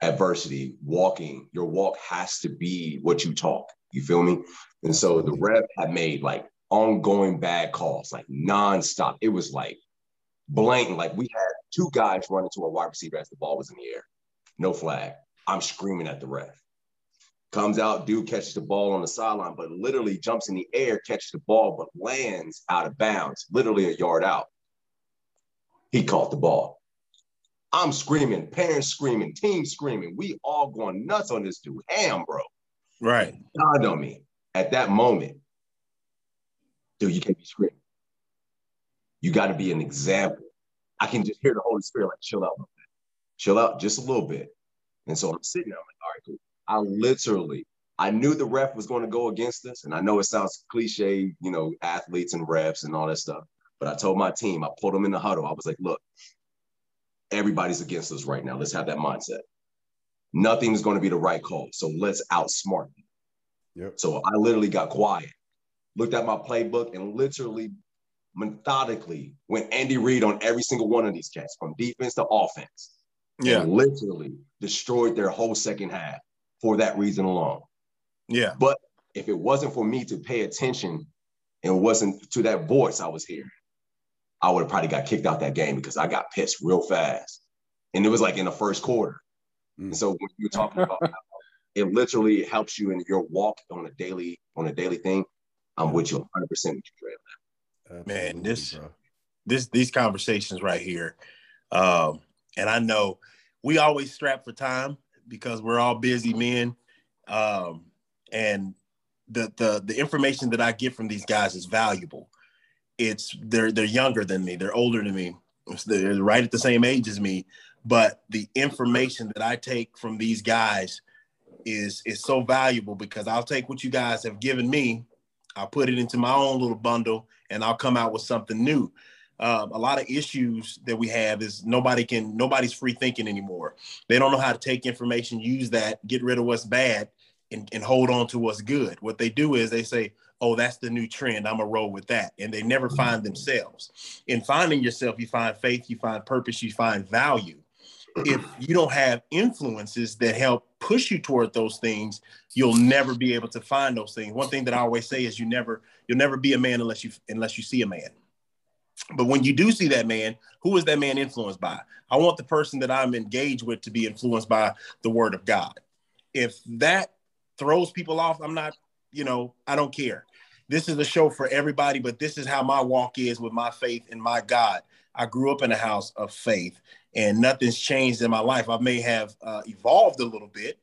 adversity, walking. Your walk has to be what you talk. You feel me? And so the ref had made like ongoing bad calls, like nonstop. It was like blatant. Like we had two guys running to a wide receiver as the ball was in the air. No flag. I'm screaming at the ref. Comes out, dude catches the ball on the sideline, but literally jumps in the air, catches the ball, but lands out of bounds, literally a yard out. He caught the ball. I'm screaming, parents screaming, team screaming. We all going nuts on this dude. Ham, bro. Right. God on me at that moment. Dude, you can't be screaming. You got to be an example. I can just hear the Holy Spirit like, chill out, chill out just a little bit. And so I'm sitting there, I'm like, all right, cool. I literally, I knew the ref was going to go against us. And I know it sounds cliche, you know, athletes and refs and all that stuff. But I told my team, I pulled them in the huddle. I was like, look, everybody's against us right now. Let's have that mindset. Nothing's going to be the right call. So let's outsmart them. Yep. So I literally got quiet, looked at my playbook, and literally methodically went Andy Reid on every single one of these cats from defense to offense. Yeah. literally destroyed their whole second half for that reason alone. Yeah. But if it wasn't for me to pay attention and it wasn't to that voice I was hearing, I would have probably got kicked out that game because I got pissed real fast. And it was like in the first quarter. Mm. And so when you're talking about it literally helps you in your walk on a daily on a daily thing, I'm with you 100 percent with you, Dre. Man, this bro. this these conversations right here, um, and I know we always strap for time because we're all busy men, um, and the the the information that I get from these guys is valuable. It's they're they're younger than me, they're older than me, they're right at the same age as me, but the information that I take from these guys is is so valuable because I'll take what you guys have given me, I'll put it into my own little bundle, and I'll come out with something new. Um, a lot of issues that we have is nobody can nobody's free thinking anymore. They don't know how to take information, use that, get rid of what's bad, and, and hold on to what's good. What they do is they say, "Oh, that's the new trend. I'm gonna roll with that," and they never find themselves. In finding yourself, you find faith, you find purpose, you find value if you don't have influences that help push you toward those things, you'll never be able to find those things. One thing that I always say is you never you'll never be a man unless you unless you see a man. But when you do see that man, who is that man influenced by? I want the person that I'm engaged with to be influenced by the word of God. If that throws people off, I'm not, you know, I don't care. This is a show for everybody, but this is how my walk is with my faith in my God. I grew up in a house of faith and nothing's changed in my life. I may have uh, evolved a little bit,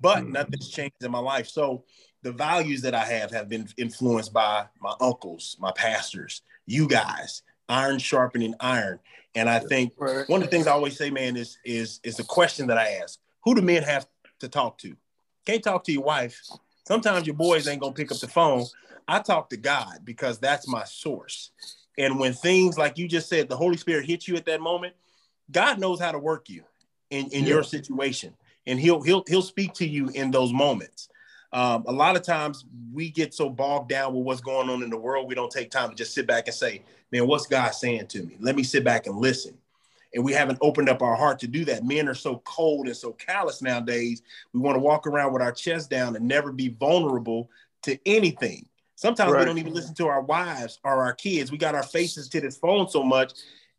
but mm-hmm. nothing's changed in my life. So the values that I have have been influenced by my uncles, my pastors, you guys, iron sharpening iron. And I think right. one of the things I always say, man, is is is the question that I ask: Who do men have to talk to? Can't talk to your wife. Sometimes your boys ain't gonna pick up the phone. I talk to God because that's my source. And when things like you just said, the Holy Spirit hits you at that moment, God knows how to work you in, in yeah. your situation, and he'll he'll he'll speak to you in those moments. Um, a lot of times we get so bogged down with what's going on in the world, we don't take time to just sit back and say, "Man, what's God saying to me?" Let me sit back and listen. And we haven't opened up our heart to do that. Men are so cold and so callous nowadays. We want to walk around with our chest down and never be vulnerable to anything. Sometimes right. we don't even listen to our wives or our kids. We got our faces to this phone so much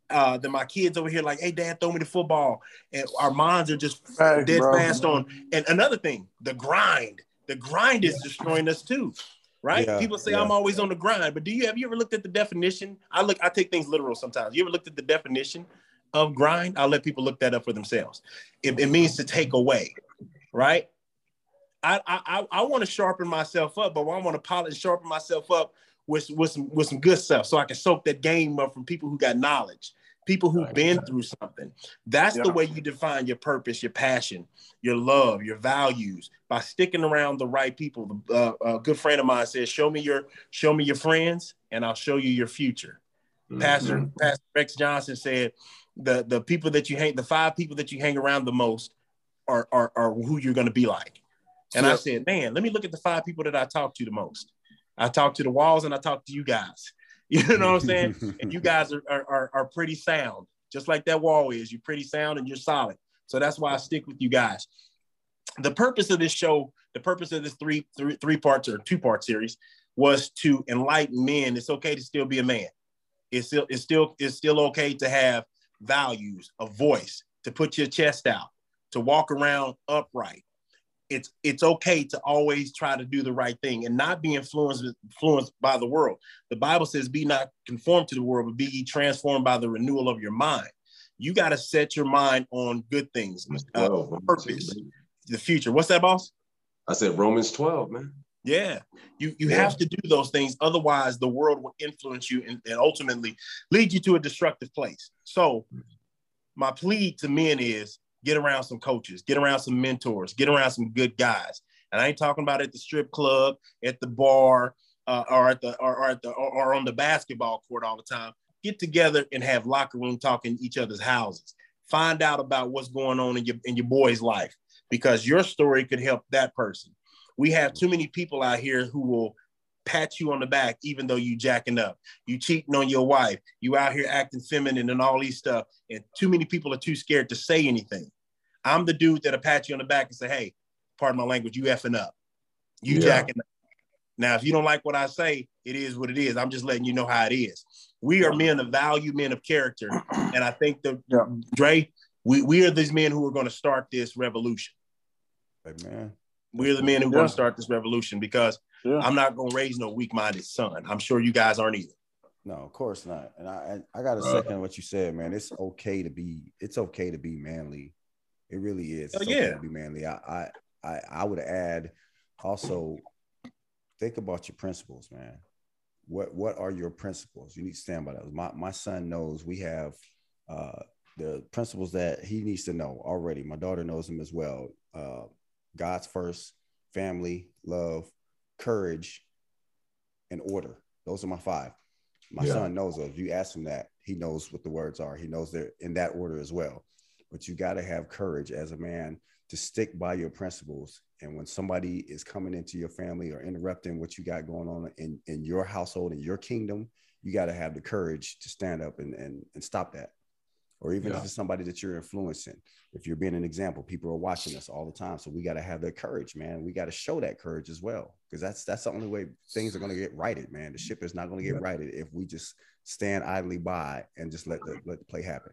uh, then my kids over here like, hey, dad, throw me the football. And our minds are just right, dead bro. fast on. And another thing, the grind. The grind is destroying us too. Right? Yeah, People say yeah. I'm always on the grind, but do you have you ever looked at the definition? I look, I take things literal sometimes. You ever looked at the definition of grind? I'll let people look that up for themselves. It, it means to take away, right? I I, I want to sharpen myself up, but I want to polish sharpen myself up with, with some with some good stuff so I can soak that game up from people who got knowledge. people who've been through something. That's yeah. the way you define your purpose, your passion, your love, your values by sticking around the right people. Uh, a good friend of mine says, "Show me your show me your friends, and I'll show you your future." Mm-hmm. Pastor Pastor Rex Johnson said, "the the people that you hang, the five people that you hang around the most, are are, are who you're going to be like." And I said, "Man, let me look at the five people that I talk to the most. I talk to the walls, and I talk to you guys." You know what I'm saying? and you guys are, are, are pretty sound, just like that wall is. You're pretty sound and you're solid. So that's why I stick with you guys. The purpose of this show, the purpose of this three three three parts or two part series, was to enlighten men. It's okay to still be a man. It's still it's still it's still okay to have values, a voice, to put your chest out, to walk around upright, it's it's okay to always try to do the right thing and not be influenced influenced by the world. The Bible says, "Be not conformed to the world, but be ye transformed by the renewal of your mind." You got to set your mind on good things, uh, purpose, the future. What's that, boss? I said Romans twelve, man. Yeah, you you yeah. have to do those things. Otherwise, the world will influence you and, and ultimately lead you to a destructive place. So, my plea to men is get around some coaches, get around some mentors, get around some good guys. And I ain't talking about at the strip club, at the bar, uh, or at the or, or at the or, or, on the basketball court all the time. Get together and have locker room talk in each other's houses. Find out about what's going on in your in your boy's life because your story could help that person. We have too many people out here who will pat you on the back, even though you jacking up. You cheating on your wife. You out here acting feminine and all these stuff. And too many people are too scared to say anything. I'm the dude that'll pat you on the back and say, hey, pardon my language, you effing up. You yeah. jacking up. Now, if you don't like what I say, it is what it is. I'm just letting you know how it is. We are men of value, men of character. And I think that yeah. Dre, we, we are these men who are going to start this revolution. Amen. We're the men who are yeah. going to start this revolution because yeah. I'm not going to raise no weak-minded son. I'm sure you guys aren't either. No, of course not. And I I got to uh, second what you said, man. It's okay to be it's okay to be manly it really is. It's oh, yeah. to be manly. I, I, I, I would add also think about your principles, man. What what are your principles? You need to stand by those. My my son knows we have uh, the principles that he needs to know already. My daughter knows them as well. Uh, God's first, family, love, courage, and order. Those are my five. My yeah. son knows those. You ask him that, he knows what the words are. He knows they're in that order as well but you got to have courage as a man to stick by your principles. And when somebody is coming into your family or interrupting what you got going on in, in your household, in your kingdom, you got to have the courage to stand up and, and, and stop that. Or even yeah. if it's somebody that you're influencing, if you're being an example, people are watching us all the time. So we got to have that courage, man. We got to show that courage as well, because that's that's the only way things are going to get righted, man. The ship is not going to get righted if we just stand idly by and just let the let the play happen.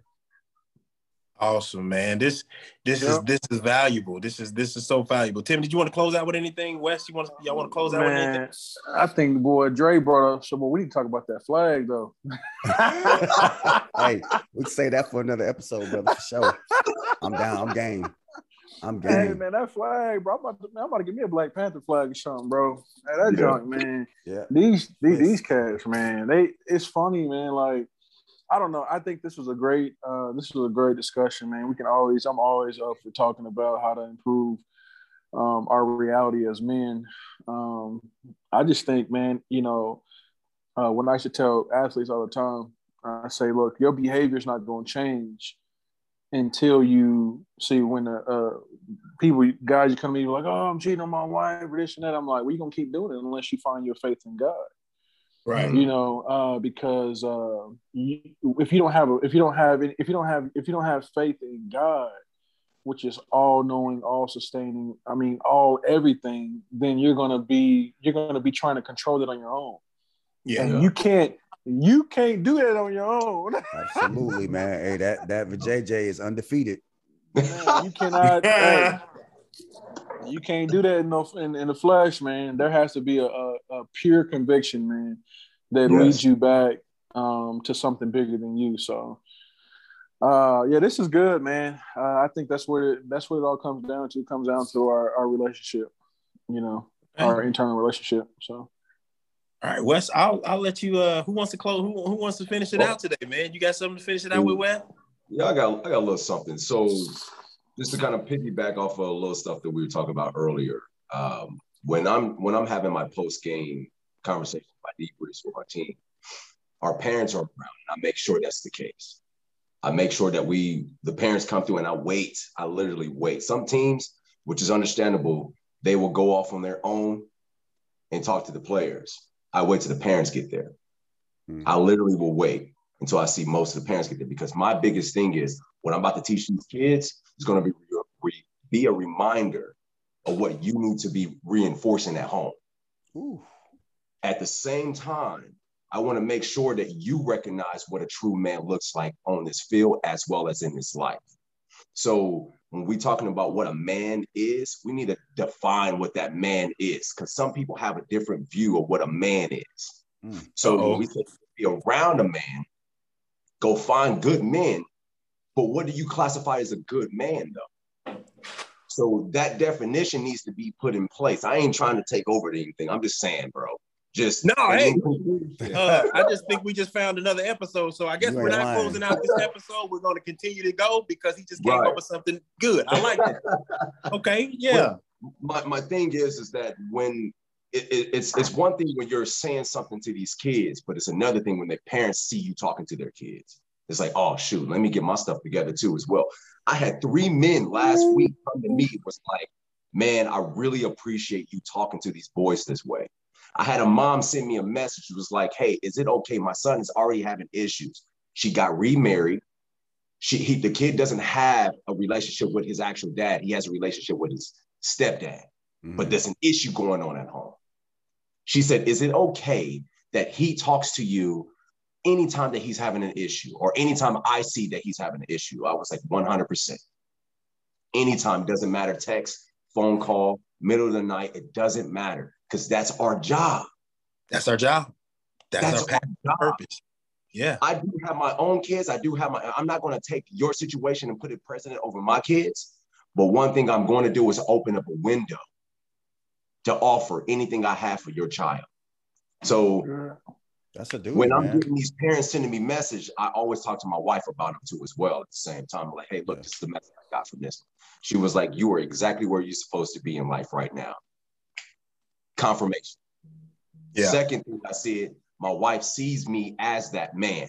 Awesome, man. This this is this is valuable. This is this is so valuable. Tim, did you want to close out with anything? Wes, you want to, y'all want to close out man, with anything? I think the boy Dre brought up some more. We need to talk about that flag though. hey, we can say that for another episode, brother, for sure. I'm down. I'm game. I'm game. Hey, man, that flag, bro. I'm about, to, man, I'm about to give me a Black Panther flag or something, bro. Hey, that yeah. junk, man. Yeah. These these, yes. these cats, man. They it's funny, man. Like I don't know. I think this was a great uh, this was a great discussion, man. We can always I'm always up for talking about how to improve um, our reality as men. Um, I just think, man, you know, uh, when I should tell athletes all the time, I say, look, your behavior is not going to change until you see when the uh, people, guys, you come to me like, oh, I'm cheating on my wife this and that. I'm like, well, you gonna keep doing it unless you find your faith in God right. You know uh, because uh, you, if you don't have a, if you don't have if you don't have if you don't have faith in god which is all knowing all sustaining i mean all everything then you're gonna be you're gonna be trying to control it on your own. Yeah. and you can't you can't do that on your own. Absolutely man. Hey that that jj is undefeated. Man, you cannot hey, you can't do that in, the, in, in the flesh, man. There has to be a, a, a pure conviction, man, that yes. leads you back um, to something bigger than you. So, uh, yeah, this is good, man. Uh, I think that's what it, that's what it all comes down to. It comes down to our, our relationship, you know, our internal relationship. So, All right, Wes, I'll I'll let you. Uh, who wants to close? Who, who wants to finish it well, out today, man? You got something to finish it out with, Wes? Yeah, I got I got a little something. So, just to kind of piggyback off of a little stuff that we were talking about earlier. Um, when I'm when I'm having my post game conversation, my debriefs with my team, our parents are around, and I make sure that's the case. I make sure that we the parents come through, and I wait. I literally wait. Some teams, which is understandable, they will go off on their own and talk to the players. I wait till the parents get there. Mm-hmm. I literally will wait until I see most of the parents get there because my biggest thing is what I'm about to teach these kids is going to be re- be a reminder of what you need to be reinforcing at home. Ooh. At the same time, I want to make sure that you recognize what a true man looks like on this field as well as in his life. So when we're talking about what a man is, we need to define what that man is because some people have a different view of what a man is. Mm. So Uh-oh. when we say be around a man, go find good men. But what do you classify as a good man, though? So that definition needs to be put in place. I ain't trying to take over to anything. I'm just saying, bro. Just no, hey, uh, I just think we just found another episode. So I guess we're not lying. closing out this episode. We're going to continue to go because he just came right. up with something good. I like it. okay, yeah. my, my thing is is that when it, it, it's it's one thing when you're saying something to these kids, but it's another thing when their parents see you talking to their kids. It's like, oh shoot, let me get my stuff together too as well. I had three men last week come to me was like, man, I really appreciate you talking to these boys this way. I had a mom send me a message. It was like, hey, is it okay? My son is already having issues. She got remarried. She, he, the kid doesn't have a relationship with his actual dad. He has a relationship with his stepdad, mm-hmm. but there's an issue going on at home. She said, is it okay that he talks to you anytime that he's having an issue or anytime I see that he's having an issue? I was like, 100%. Anytime, doesn't matter, text, phone call, middle of the night, it doesn't matter because that's our job. That's our job. That's, that's our, our purpose. Yeah. I do have my own kids. I do have my, I'm not going to take your situation and put it precedent over my kids. But one thing I'm going to do is open up a window to offer anything I have for your child. So that's a dude. When I'm getting these parents sending me message, I always talk to my wife about them too as well at the same time. I'm like, hey, look, this is the message I got from this. She was like, you are exactly where you're supposed to be in life right now confirmation. Yeah. Second thing I said, my wife sees me as that man.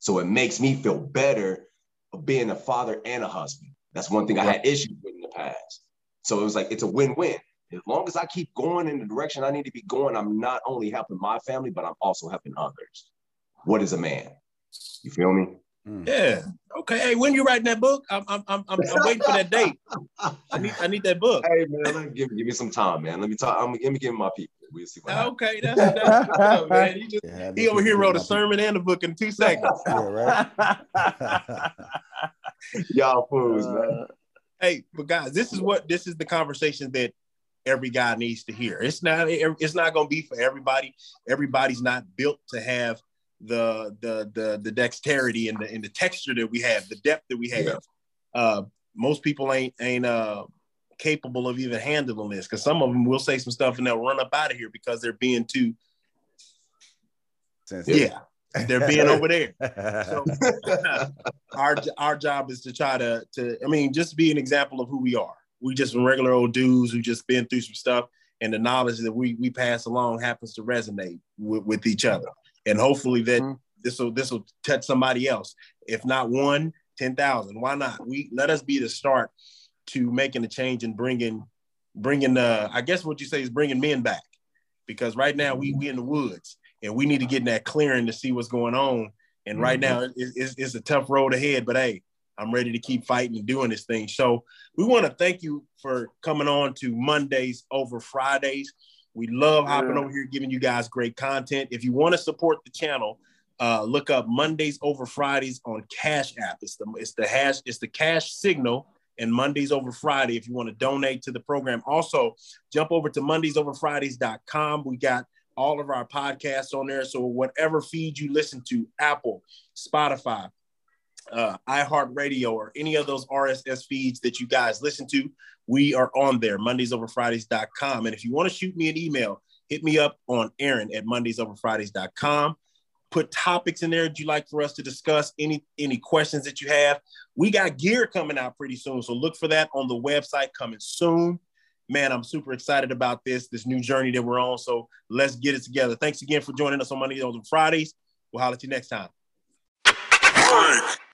So it makes me feel better of being a father and a husband. That's one thing I had issues with in the past. So it was like, it's a win win. As long as I keep going in the direction I need to be going, I'm not only helping my family, but I'm also helping others. What is a man? You feel me? Mm. Yeah. Okay. Hey, when you writing that book? I'm I'm I'm, I'm waiting for that date. I need I need that book. Hey man, give, give me some time, man. Let me talk. I'm let me give my people. We'll see what Okay, that's, that's up, man. He, just, yeah, he over here wrote a sermon and a book in two seconds. yeah, right. Y'all fools, uh, man. Hey, but guys, this is what this is the conversation that every guy needs to hear. It's not it's not going to be for everybody. Everybody's not built to have the the the the dexterity and the and the texture that we have, the depth that we have. Yeah. Uh, most people ain't ain't uh capable of even handling this because some of them will say some stuff and they'll run up out of here because they're being too yeah they're being over there so our our job is to try to to i mean just be an example of who we are we just regular old dudes who just been through some stuff and the knowledge that we we pass along happens to resonate with, with each other and hopefully that mm-hmm. this will this will touch somebody else. If not one, ten thousand. Why not? We let us be the start to making a change and bringing bringing uh I guess what you say is bringing men back because right now we we in the woods and we need to get in that clearing to see what's going on. And mm-hmm. right now it's, it's a tough road ahead, but hey, I'm ready to keep fighting and doing this thing. So we want to thank you for coming on to Mondays over Fridays. We love hopping yeah. over here, giving you guys great content. If you want to support the channel, uh, look up Mondays over Fridays on Cash App. It's the it's the hash it's the cash signal and Mondays over Friday if you want to donate to the program. Also, jump over to mondaysoverfridays.com. We got all of our podcasts on there. So whatever feed you listen to, Apple, Spotify, uh, iHeartRadio, or any of those RSS feeds that you guys listen to, we are on there, mondaysoverfridays.com. And if you want to shoot me an email, hit me up on Aaron at mondaysoverfridays.com. Put topics in there that you like for us to discuss, any any questions that you have. We got gear coming out pretty soon, so look for that on the website coming soon. Man, I'm super excited about this, this new journey that we're on. So let's get it together. Thanks again for joining us on Monday on Fridays. We'll holler at you next time.